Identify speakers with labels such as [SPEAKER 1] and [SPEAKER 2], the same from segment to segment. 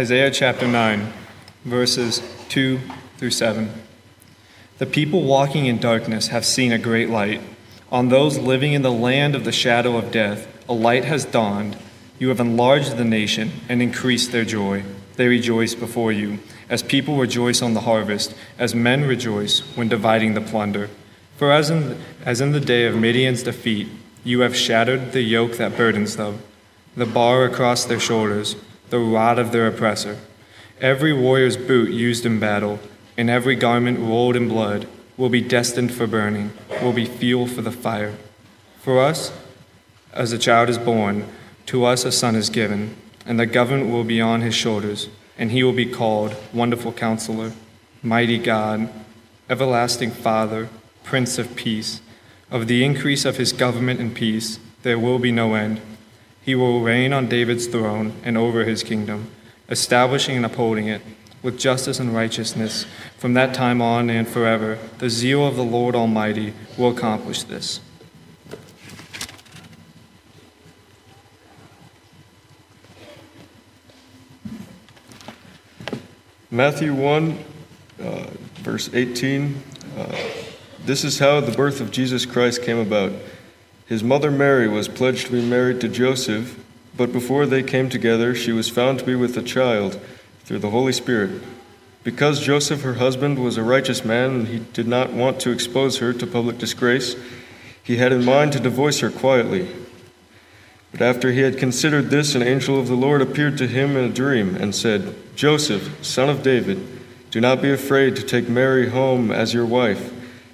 [SPEAKER 1] Isaiah chapter 9, verses 2 through 7. The people walking in darkness have seen a great light. On those living in the land of the shadow of death, a light has dawned. You have enlarged the nation and increased their joy. They rejoice before you, as people rejoice on the harvest, as men rejoice when dividing the plunder. For as in, as in the day of Midian's defeat, you have shattered the yoke that burdens them, the bar across their shoulders the rod of their oppressor. Every warrior's boot used in battle, and every garment rolled in blood, will be destined for burning, will be fuel for the fire. For us, as a child is born, to us a son is given, and the government will be on his shoulders, and he will be called Wonderful Counselor, Mighty God, Everlasting Father, Prince of Peace. Of the increase of his government and peace, there will be no end he will reign on David's throne and over his kingdom, establishing and upholding it with justice and righteousness from that time on and forever. The zeal of the Lord Almighty will accomplish this.
[SPEAKER 2] Matthew 1, uh, verse 18. Uh, this is how the birth of Jesus Christ came about. His mother Mary was pledged to be married to Joseph, but before they came together, she was found to be with a child through the Holy Spirit. Because Joseph, her husband, was a righteous man and he did not want to expose her to public disgrace, he had in mind to divorce her quietly. But after he had considered this, an angel of the Lord appeared to him in a dream and said, Joseph, son of David, do not be afraid to take Mary home as your wife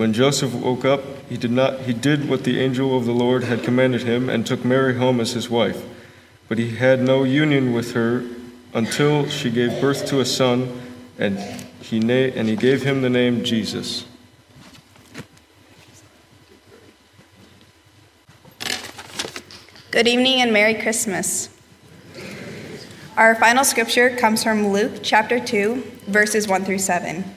[SPEAKER 2] When Joseph woke up, he did not he did what the angel of the Lord had commanded him and took Mary home as his wife. But he had no union with her until she gave birth to a son, and he na- and he gave him the name Jesus.
[SPEAKER 3] Good evening and Merry Christmas. Our final scripture comes from Luke chapter 2, verses 1 through 7.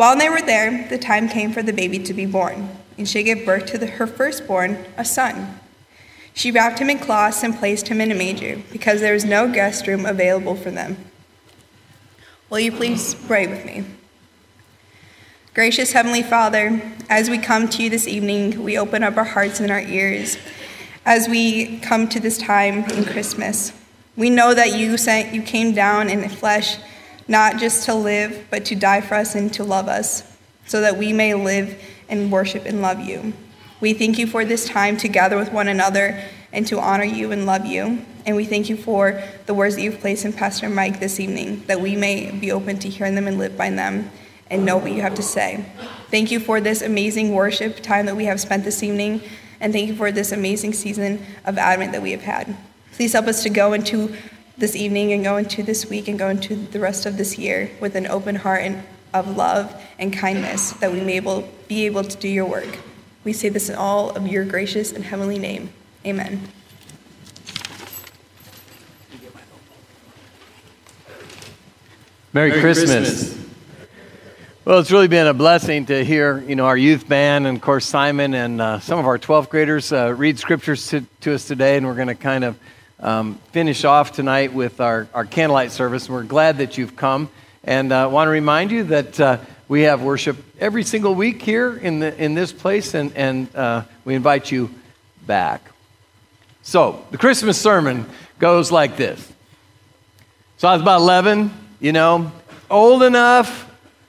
[SPEAKER 3] While they were there, the time came for the baby to be born, and she gave birth to the, her firstborn, a son. She wrapped him in cloths and placed him in a manger, because there was no guest room available for them. Will you please pray with me? Gracious Heavenly Father, as we come to you this evening, we open up our hearts and our ears as we come to this time in Christmas. We know that you sent you came down in the flesh not just to live, but to die for us and to love us, so that we may live and worship and love you. We thank you for this time to gather with one another and to honor you and love you. And we thank you for the words that you've placed in Pastor Mike this evening, that we may be open to hearing them and live by them and know what you have to say. Thank you for this amazing worship time that we have spent this evening, and thank you for this amazing season of Advent that we have had. Please help us to go into this evening and go into this week and go into the rest of this year with an open heart and of love and kindness that we may able, be able to do your work. We say this in all of your gracious and heavenly name. Amen.
[SPEAKER 4] Merry, Merry Christmas. Christmas. Well, it's really been a blessing to hear, you know, our youth band and, of course, Simon and uh, some of our 12th graders uh, read scriptures to, to us today, and we're going to kind of um, finish off tonight with our, our candlelight service. We're glad that you've come and uh, want to remind you that uh, we have worship every single week here in, the, in this place, and, and uh, we invite you back. So, the Christmas sermon goes like this So I was about 11, you know, old enough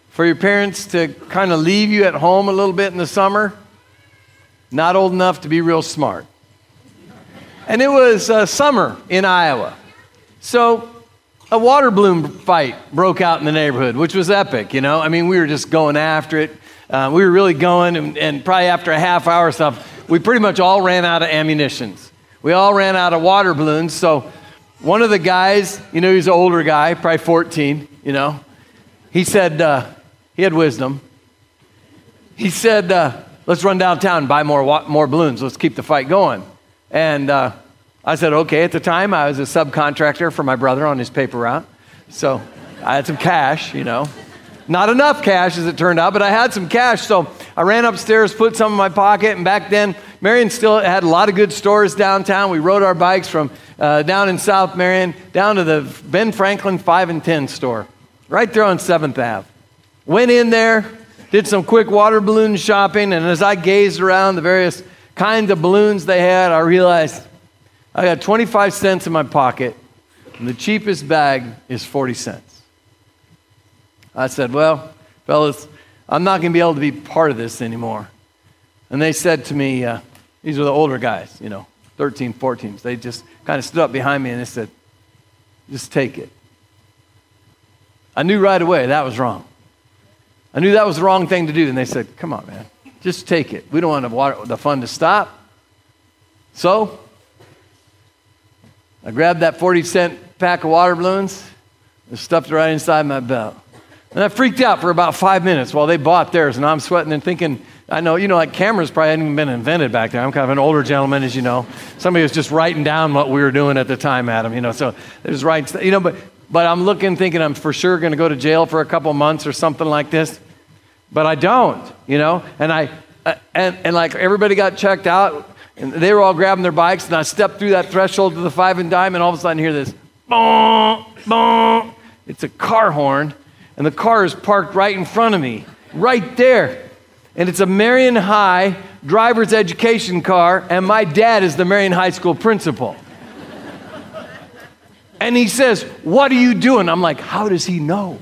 [SPEAKER 4] for your parents to kind of leave you at home a little bit in the summer, not old enough to be real smart. And it was uh, summer in Iowa. So a water balloon fight broke out in the neighborhood, which was epic, you know? I mean, we were just going after it. Uh, we were really going, and, and probably after a half hour or stuff, we pretty much all ran out of ammunitions. We all ran out of water balloons. So one of the guys, you know, he's an older guy, probably 14, you know, he said, uh, he had wisdom. He said, uh, let's run downtown and buy more, wa- more balloons. Let's keep the fight going. And uh, I said, okay. At the time, I was a subcontractor for my brother on his paper route. So I had some cash, you know. Not enough cash, as it turned out, but I had some cash. So I ran upstairs, put some in my pocket, and back then, Marion still had a lot of good stores downtown. We rode our bikes from uh, down in South Marion down to the Ben Franklin 5 and 10 store, right there on 7th Ave. Went in there, did some quick water balloon shopping, and as I gazed around the various kinds of balloons they had, I realized I got 25 cents in my pocket, and the cheapest bag is 40 cents. I said, Well, fellas, I'm not going to be able to be part of this anymore. And they said to me, uh, These are the older guys, you know, 13, 14s. They just kind of stood up behind me and they said, Just take it. I knew right away that was wrong. I knew that was the wrong thing to do. And they said, Come on, man, just take it. We don't want the, water, the fun to stop. So I grabbed that 40 cent pack of water balloons and stuffed it right inside my belt. And I freaked out for about five minutes while they bought theirs, and I'm sweating and thinking, I know, you know, like cameras probably hadn't even been invented back then. I'm kind of an older gentleman, as you know. Somebody was just writing down what we were doing at the time, Adam, you know, so was right, you know, but, but I'm looking, thinking I'm for sure going to go to jail for a couple months or something like this. But I don't, you know, and I, uh, and, and like everybody got checked out, and they were all grabbing their bikes, and I stepped through that threshold to the five and dime, and all of a sudden I hear this, bonk, bonk. It's a car horn and the car is parked right in front of me, right there. And it's a Marion High driver's education car, and my dad is the Marion High School principal. and he says, What are you doing? I'm like, How does he know?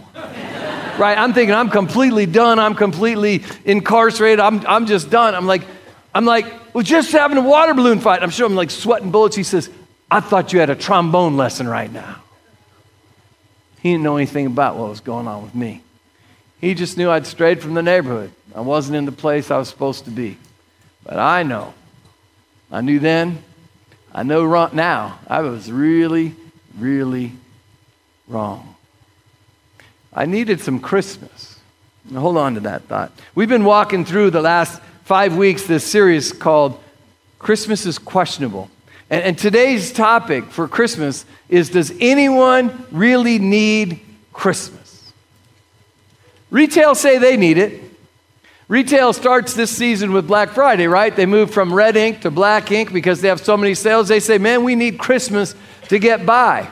[SPEAKER 4] Right? I'm thinking, I'm completely done. I'm completely incarcerated. I'm, I'm just done. I'm like, I'm like, we're just having a water balloon fight. I'm sure I'm like sweating bullets. He says, I thought you had a trombone lesson right now. He didn't know anything about what was going on with me. He just knew I'd strayed from the neighborhood. I wasn't in the place I was supposed to be. But I know. I knew then. I know now. I was really, really wrong. I needed some Christmas. Now, hold on to that thought. We've been walking through the last five weeks this series called Christmas is Questionable. And, and today's topic for Christmas is Does anyone really need Christmas? Retail say they need it. Retail starts this season with Black Friday, right? They move from red ink to black ink because they have so many sales. They say, man, we need Christmas to get by.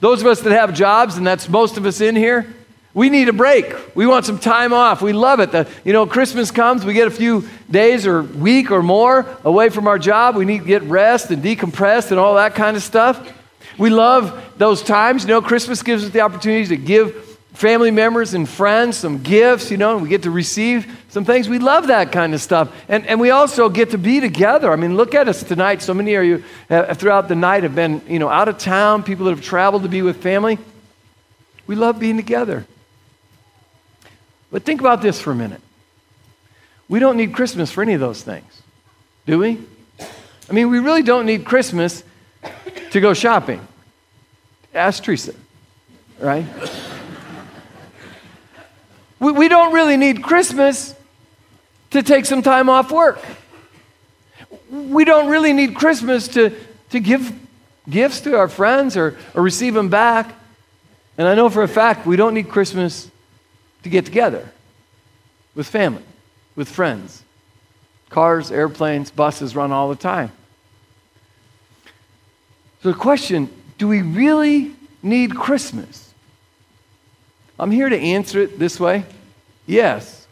[SPEAKER 4] Those of us that have jobs, and that's most of us in here, we need a break. We want some time off. We love it. The, you know, Christmas comes, we get a few days or week or more away from our job. We need to get rest and decompress and all that kind of stuff. We love those times. You know, Christmas gives us the opportunity to give family members and friends some gifts, you know, and we get to receive some things. We love that kind of stuff. And, and we also get to be together. I mean, look at us tonight. So many of you uh, throughout the night have been, you know, out of town, people that have traveled to be with family. We love being together. But think about this for a minute. We don't need Christmas for any of those things, do we? I mean, we really don't need Christmas to go shopping. Ask Teresa, right? we, we don't really need Christmas to take some time off work. We don't really need Christmas to, to give gifts to our friends or, or receive them back. And I know for a fact we don't need Christmas to get together with family, with friends. Cars, airplanes, buses run all the time. So, the question do we really need Christmas? I'm here to answer it this way yes,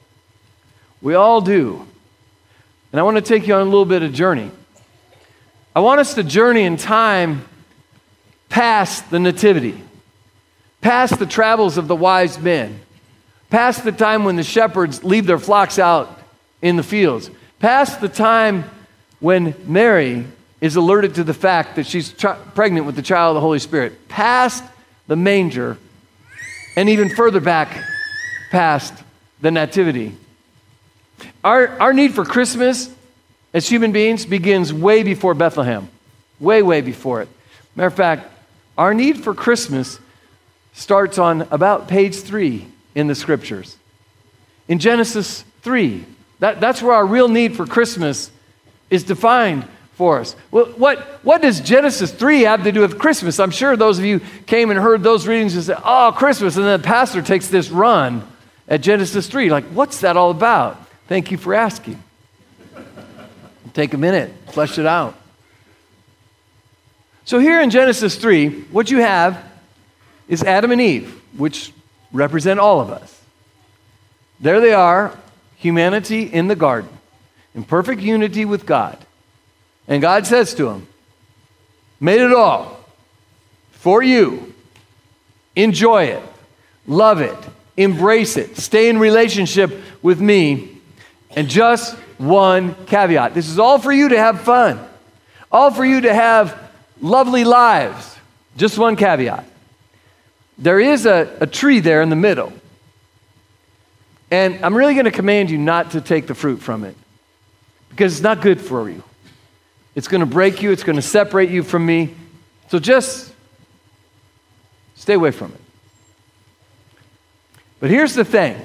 [SPEAKER 4] we all do. And I want to take you on a little bit of journey. I want us to journey in time past the Nativity. past the travels of the wise men, past the time when the shepherds leave their flocks out in the fields, past the time when Mary is alerted to the fact that she's pregnant with the child of the Holy Spirit, past the manger, and even further back past the Nativity. Our, our need for Christmas as human beings begins way before Bethlehem, way, way before it. Matter of fact, our need for Christmas starts on about page three in the scriptures. In Genesis 3, that, that's where our real need for Christmas is defined for us. Well, what, what does Genesis 3 have to do with Christmas? I'm sure those of you came and heard those readings and said, oh, Christmas. And then the pastor takes this run at Genesis 3. Like, what's that all about? Thank you for asking. Take a minute, flesh it out. So, here in Genesis 3, what you have is Adam and Eve, which represent all of us. There they are, humanity in the garden, in perfect unity with God. And God says to them, Made it all for you. Enjoy it, love it, embrace it, stay in relationship with me. And just one caveat this is all for you to have fun, all for you to have lovely lives. Just one caveat. There is a, a tree there in the middle. And I'm really going to command you not to take the fruit from it because it's not good for you. It's going to break you, it's going to separate you from me. So just stay away from it. But here's the thing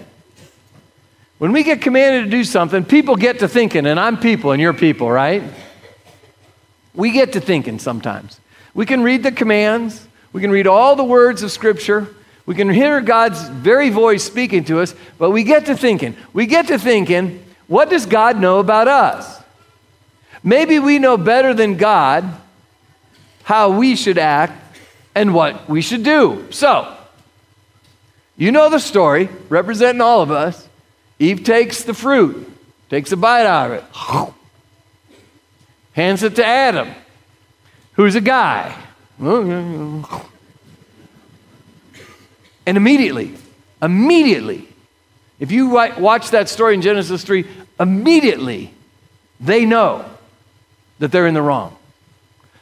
[SPEAKER 4] when we get commanded to do something, people get to thinking, and I'm people and you're people, right? We get to thinking sometimes. We can read the commands, we can read all the words of Scripture, we can hear God's very voice speaking to us, but we get to thinking. We get to thinking, what does God know about us? Maybe we know better than God how we should act and what we should do. So, you know the story, representing all of us. Eve takes the fruit, takes a bite out of it, hands it to Adam, who's a guy. And immediately, immediately, if you watch that story in Genesis 3, immediately they know that they're in the wrong.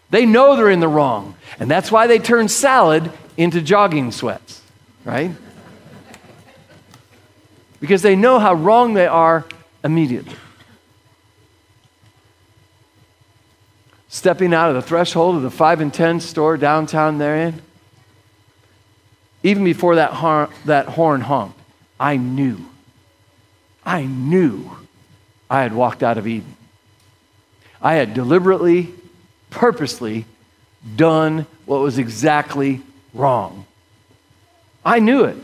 [SPEAKER 4] They know they're in the wrong. And that's why they turn salad into jogging sweats, right? Because they know how wrong they are immediately. Stepping out of the threshold of the 5 and 10 store downtown therein, even before that, that horn honked, I knew, I knew I had walked out of Eden. I had deliberately, purposely done what was exactly wrong. I knew it.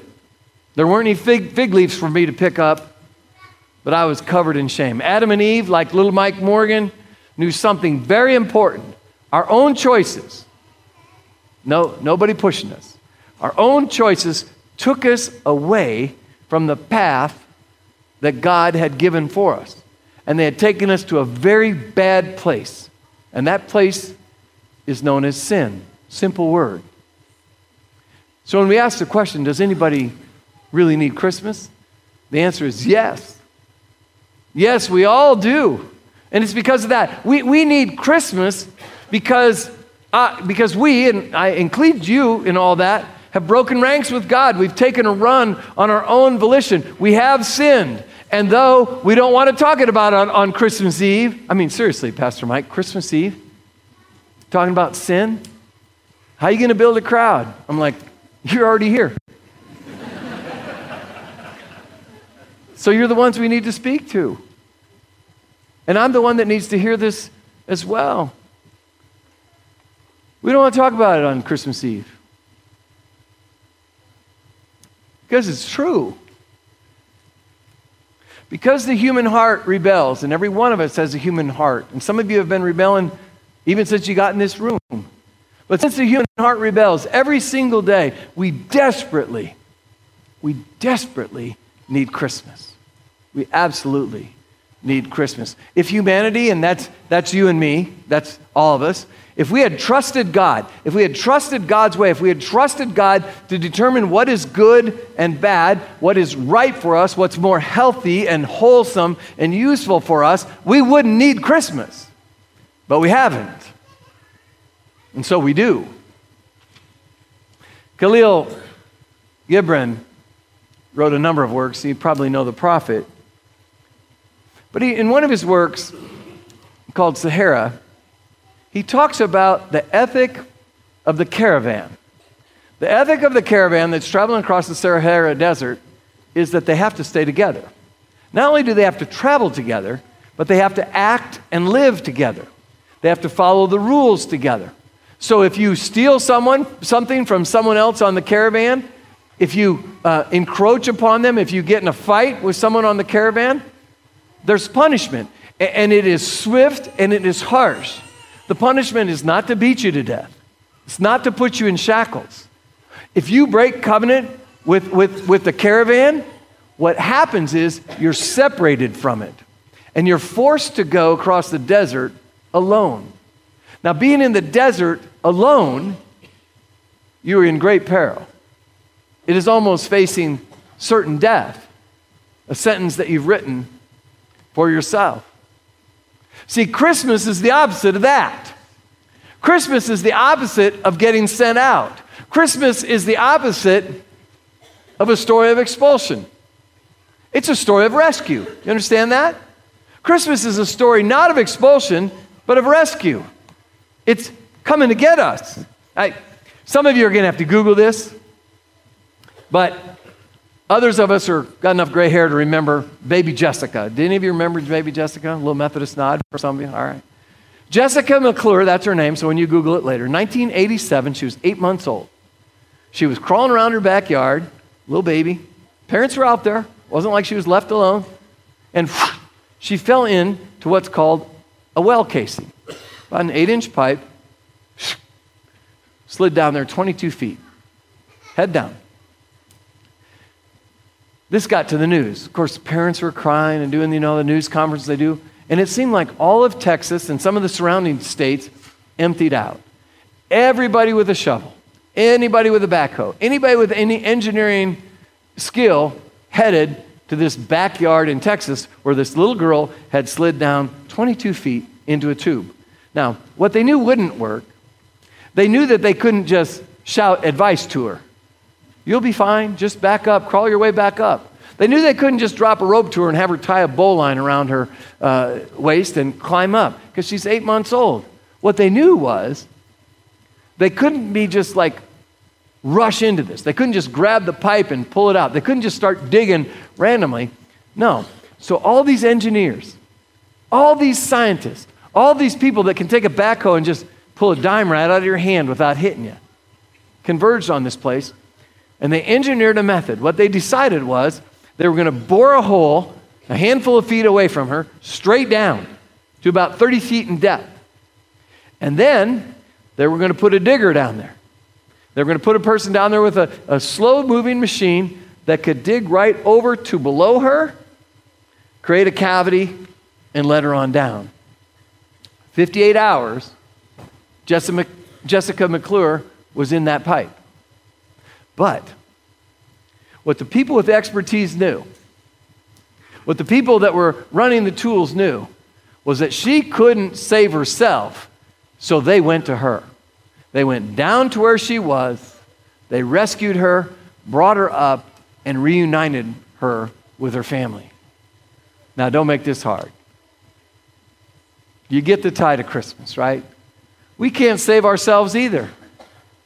[SPEAKER 4] There weren't any fig, fig leaves for me to pick up, but I was covered in shame. Adam and Eve, like little Mike Morgan, knew something very important our own choices. No, nobody pushing us. Our own choices took us away from the path that God had given for us. And they had taken us to a very bad place. And that place is known as sin. Simple word. So when we ask the question, does anybody really need Christmas? The answer is yes. Yes, we all do. And it's because of that. We, we need Christmas because, uh, because we, and I include you in all that, have broken ranks with God. We've taken a run on our own volition. We have sinned. And though we don't want to talk about it on, on Christmas Eve, I mean, seriously, Pastor Mike, Christmas Eve, talking about sin, how are you going to build a crowd? I'm like, you're already here. so you're the ones we need to speak to. And I'm the one that needs to hear this as well. We don't want to talk about it on Christmas Eve because it's true. Because the human heart rebels, and every one of us has a human heart, and some of you have been rebelling even since you got in this room. But since the human heart rebels every single day, we desperately, we desperately need Christmas. We absolutely need Christmas. If humanity, and that's, that's you and me, that's all of us, if we had trusted God, if we had trusted God's way, if we had trusted God to determine what is good and bad, what is right for us, what's more healthy and wholesome and useful for us, we wouldn't need Christmas. But we haven't. And so we do. Khalil Gibran wrote a number of works. You probably know the prophet. But he, in one of his works called Sahara, he talks about the ethic of the caravan. The ethic of the caravan that's traveling across the Sahara Desert is that they have to stay together. Not only do they have to travel together, but they have to act and live together. They have to follow the rules together. So if you steal someone, something from someone else on the caravan, if you uh, encroach upon them, if you get in a fight with someone on the caravan, there's punishment. And it is swift and it is harsh. The punishment is not to beat you to death, it's not to put you in shackles. If you break covenant with, with, with the caravan, what happens is you're separated from it and you're forced to go across the desert alone. Now, being in the desert alone, you are in great peril. It is almost facing certain death, a sentence that you've written for yourself. See, Christmas is the opposite of that. Christmas is the opposite of getting sent out. Christmas is the opposite of a story of expulsion. It's a story of rescue. You understand that? Christmas is a story not of expulsion, but of rescue. It's coming to get us. I, some of you are going to have to Google this, but Others of us are got enough gray hair to remember baby Jessica. Did any of you remember baby Jessica? A little Methodist nod for some of you? All right. Jessica McClure, that's her name, so when you Google it later, 1987, she was eight months old. She was crawling around her backyard, little baby. Parents were out there. Wasn't like she was left alone. And she fell in to what's called a well casing. About an eight inch pipe, slid down there 22 feet, head down. This got to the news. Of course, parents were crying and doing, you know, the news conference they do. And it seemed like all of Texas and some of the surrounding states emptied out. Everybody with a shovel, anybody with a backhoe, anybody with any engineering skill headed to this backyard in Texas where this little girl had slid down 22 feet into a tube. Now, what they knew wouldn't work, they knew that they couldn't just shout advice to her. You'll be fine. Just back up, crawl your way back up. They knew they couldn't just drop a rope to her and have her tie a bowline around her uh, waist and climb up because she's eight months old. What they knew was they couldn't be just like rush into this. They couldn't just grab the pipe and pull it out. They couldn't just start digging randomly. No. So all these engineers, all these scientists, all these people that can take a backhoe and just pull a dime right out of your hand without hitting you converged on this place and they engineered a method. What they decided was they were going to bore a hole a handful of feet away from her, straight down to about 30 feet in depth. And then they were going to put a digger down there. They were going to put a person down there with a, a slow moving machine that could dig right over to below her, create a cavity, and let her on down. 58 hours, Jessica, Jessica McClure was in that pipe. But what the people with expertise knew, what the people that were running the tools knew, was that she couldn't save herself, so they went to her. They went down to where she was, they rescued her, brought her up, and reunited her with her family. Now, don't make this hard. You get the tie to Christmas, right? We can't save ourselves either.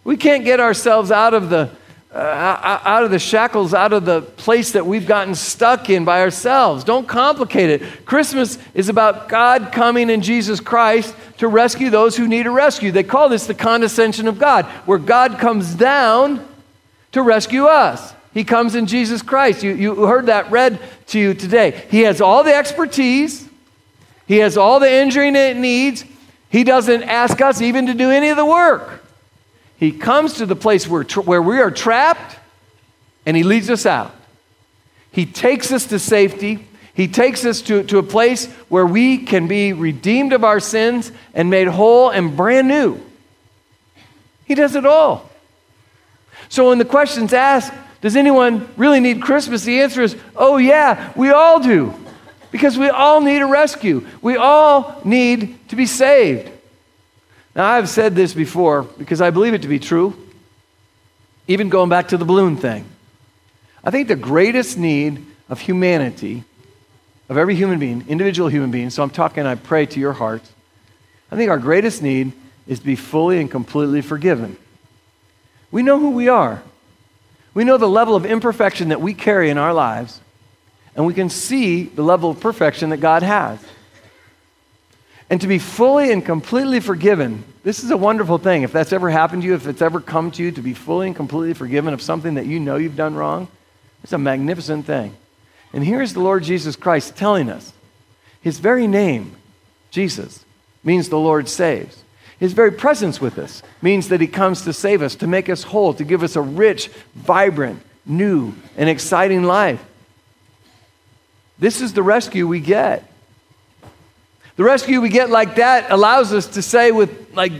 [SPEAKER 4] We can't get ourselves out of the uh, out of the shackles, out of the place that we've gotten stuck in by ourselves. Don't complicate it. Christmas is about God coming in Jesus Christ to rescue those who need a rescue. They call this the condescension of God, where God comes down to rescue us. He comes in Jesus Christ. You, you heard that read to you today. He has all the expertise, He has all the injuring it needs. He doesn't ask us even to do any of the work. He comes to the place where, where we are trapped and he leads us out. He takes us to safety. He takes us to, to a place where we can be redeemed of our sins and made whole and brand new. He does it all. So when the question's asked, does anyone really need Christmas? The answer is, oh, yeah, we all do. Because we all need a rescue. We all need to be saved. Now, I've said this before because I believe it to be true, even going back to the balloon thing. I think the greatest need of humanity, of every human being, individual human being, so I'm talking, I pray to your heart, I think our greatest need is to be fully and completely forgiven. We know who we are. We know the level of imperfection that we carry in our lives, and we can see the level of perfection that God has. And to be fully and completely forgiven, this is a wonderful thing. If that's ever happened to you, if it's ever come to you to be fully and completely forgiven of something that you know you've done wrong, it's a magnificent thing. And here's the Lord Jesus Christ telling us his very name, Jesus, means the Lord saves. His very presence with us means that He comes to save us, to make us whole, to give us a rich, vibrant, new, and exciting life. This is the rescue we get. The rescue we get like that allows us to say with like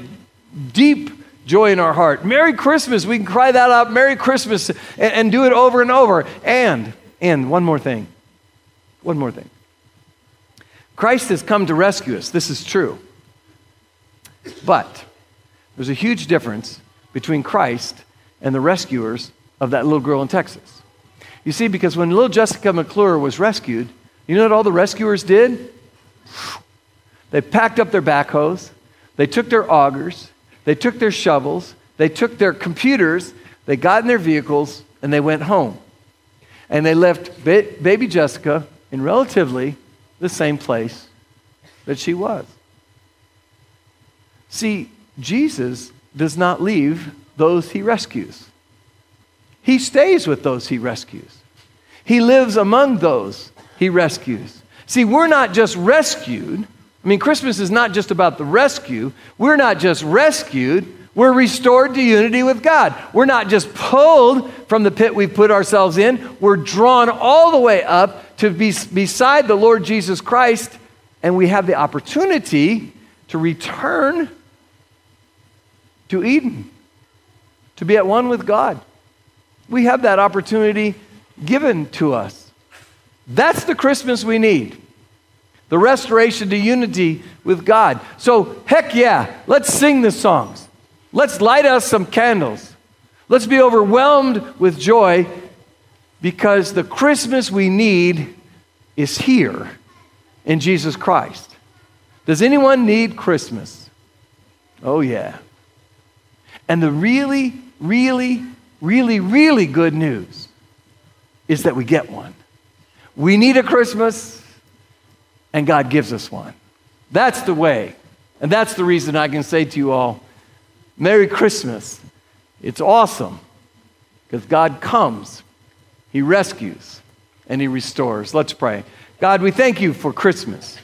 [SPEAKER 4] deep joy in our heart, Merry Christmas. We can cry that out, Merry Christmas, and, and do it over and over. And, and one more thing. One more thing. Christ has come to rescue us. This is true. But there's a huge difference between Christ and the rescuers of that little girl in Texas. You see, because when little Jessica McClure was rescued, you know what all the rescuers did? They packed up their backhoes, they took their augers, they took their shovels, they took their computers, they got in their vehicles, and they went home. And they left ba- baby Jessica in relatively the same place that she was. See, Jesus does not leave those he rescues. He stays with those he rescues. He lives among those he rescues. See, we're not just rescued. I mean, Christmas is not just about the rescue. We're not just rescued, we're restored to unity with God. We're not just pulled from the pit we've put ourselves in, we're drawn all the way up to be beside the Lord Jesus Christ, and we have the opportunity to return to Eden, to be at one with God. We have that opportunity given to us. That's the Christmas we need the restoration to unity with God. So, heck yeah, let's sing the songs. Let's light us some candles. Let's be overwhelmed with joy because the Christmas we need is here in Jesus Christ. Does anyone need Christmas? Oh, yeah. And the really, really, really, really good news is that we get one. We need a Christmas, and God gives us one. That's the way. And that's the reason I can say to you all, Merry Christmas. It's awesome because God comes, He rescues, and He restores. Let's pray. God, we thank you for Christmas.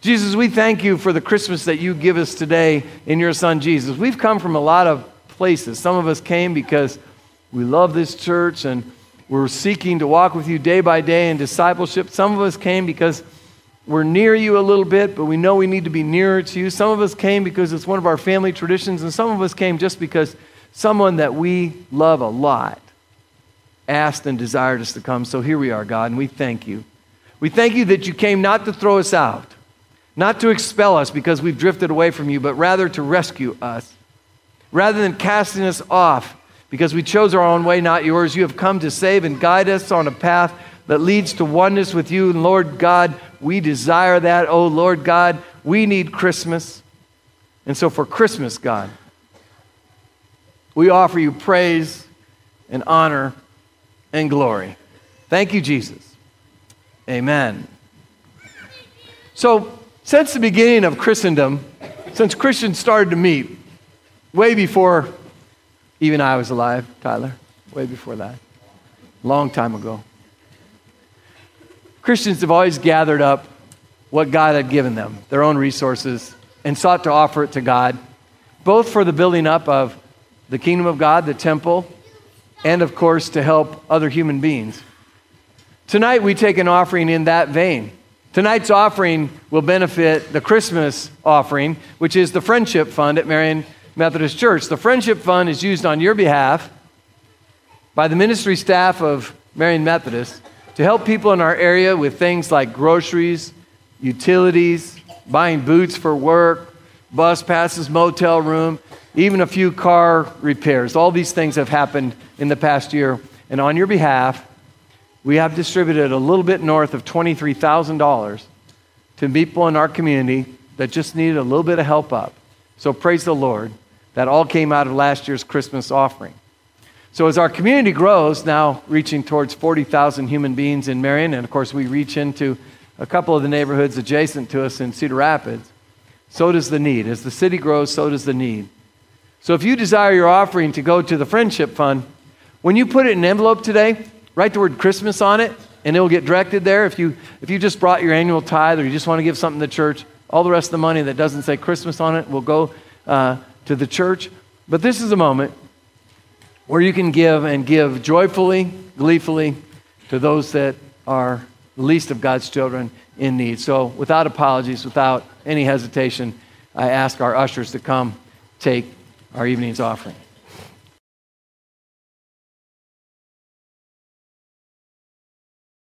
[SPEAKER 4] Jesus, we thank you for the Christmas that you give us today in your Son Jesus. We've come from a lot of places. Some of us came because we love this church and we're seeking to walk with you day by day in discipleship. Some of us came because we're near you a little bit, but we know we need to be nearer to you. Some of us came because it's one of our family traditions, and some of us came just because someone that we love a lot asked and desired us to come. So here we are, God, and we thank you. We thank you that you came not to throw us out, not to expel us because we've drifted away from you, but rather to rescue us. Rather than casting us off because we chose our own way, not yours, you have come to save and guide us on a path that leads to oneness with you. And Lord God, we desire that. Oh, Lord God, we need Christmas. And so for Christmas, God, we offer you praise and honor and glory. Thank you, Jesus. Amen. So, since the beginning of Christendom, since Christians started to meet, way before even I was alive, Tyler, way before that, long time ago. Christians have always gathered up what God had given them, their own resources, and sought to offer it to God, both for the building up of the kingdom of God, the temple, and of course to help other human beings. Tonight we take an offering in that vein. Tonight's offering will benefit the Christmas offering, which is the Friendship Fund at Marion Methodist Church. The Friendship Fund is used on your behalf by the ministry staff of Marion Methodist to help people in our area with things like groceries, utilities, buying boots for work, bus passes, motel room, even a few car repairs. All these things have happened in the past year. And on your behalf, we have distributed a little bit north of $23,000 to people in our community that just needed a little bit of help up. So praise the Lord. That all came out of last year's Christmas offering. So as our community grows, now reaching towards 40,000 human beings in Marion, and of course we reach into a couple of the neighborhoods adjacent to us in Cedar Rapids, so does the need. As the city grows, so does the need. So if you desire your offering to go to the Friendship Fund, when you put it in an envelope today, write the word Christmas on it, and it will get directed there. If you, if you just brought your annual tithe or you just want to give something to church, all the rest of the money that doesn't say Christmas on it will go uh, to the church. But this is a moment where you can give and give joyfully, gleefully to those that are the least of God's children in need. So, without apologies, without any hesitation, I ask our ushers to come take our evening's offering.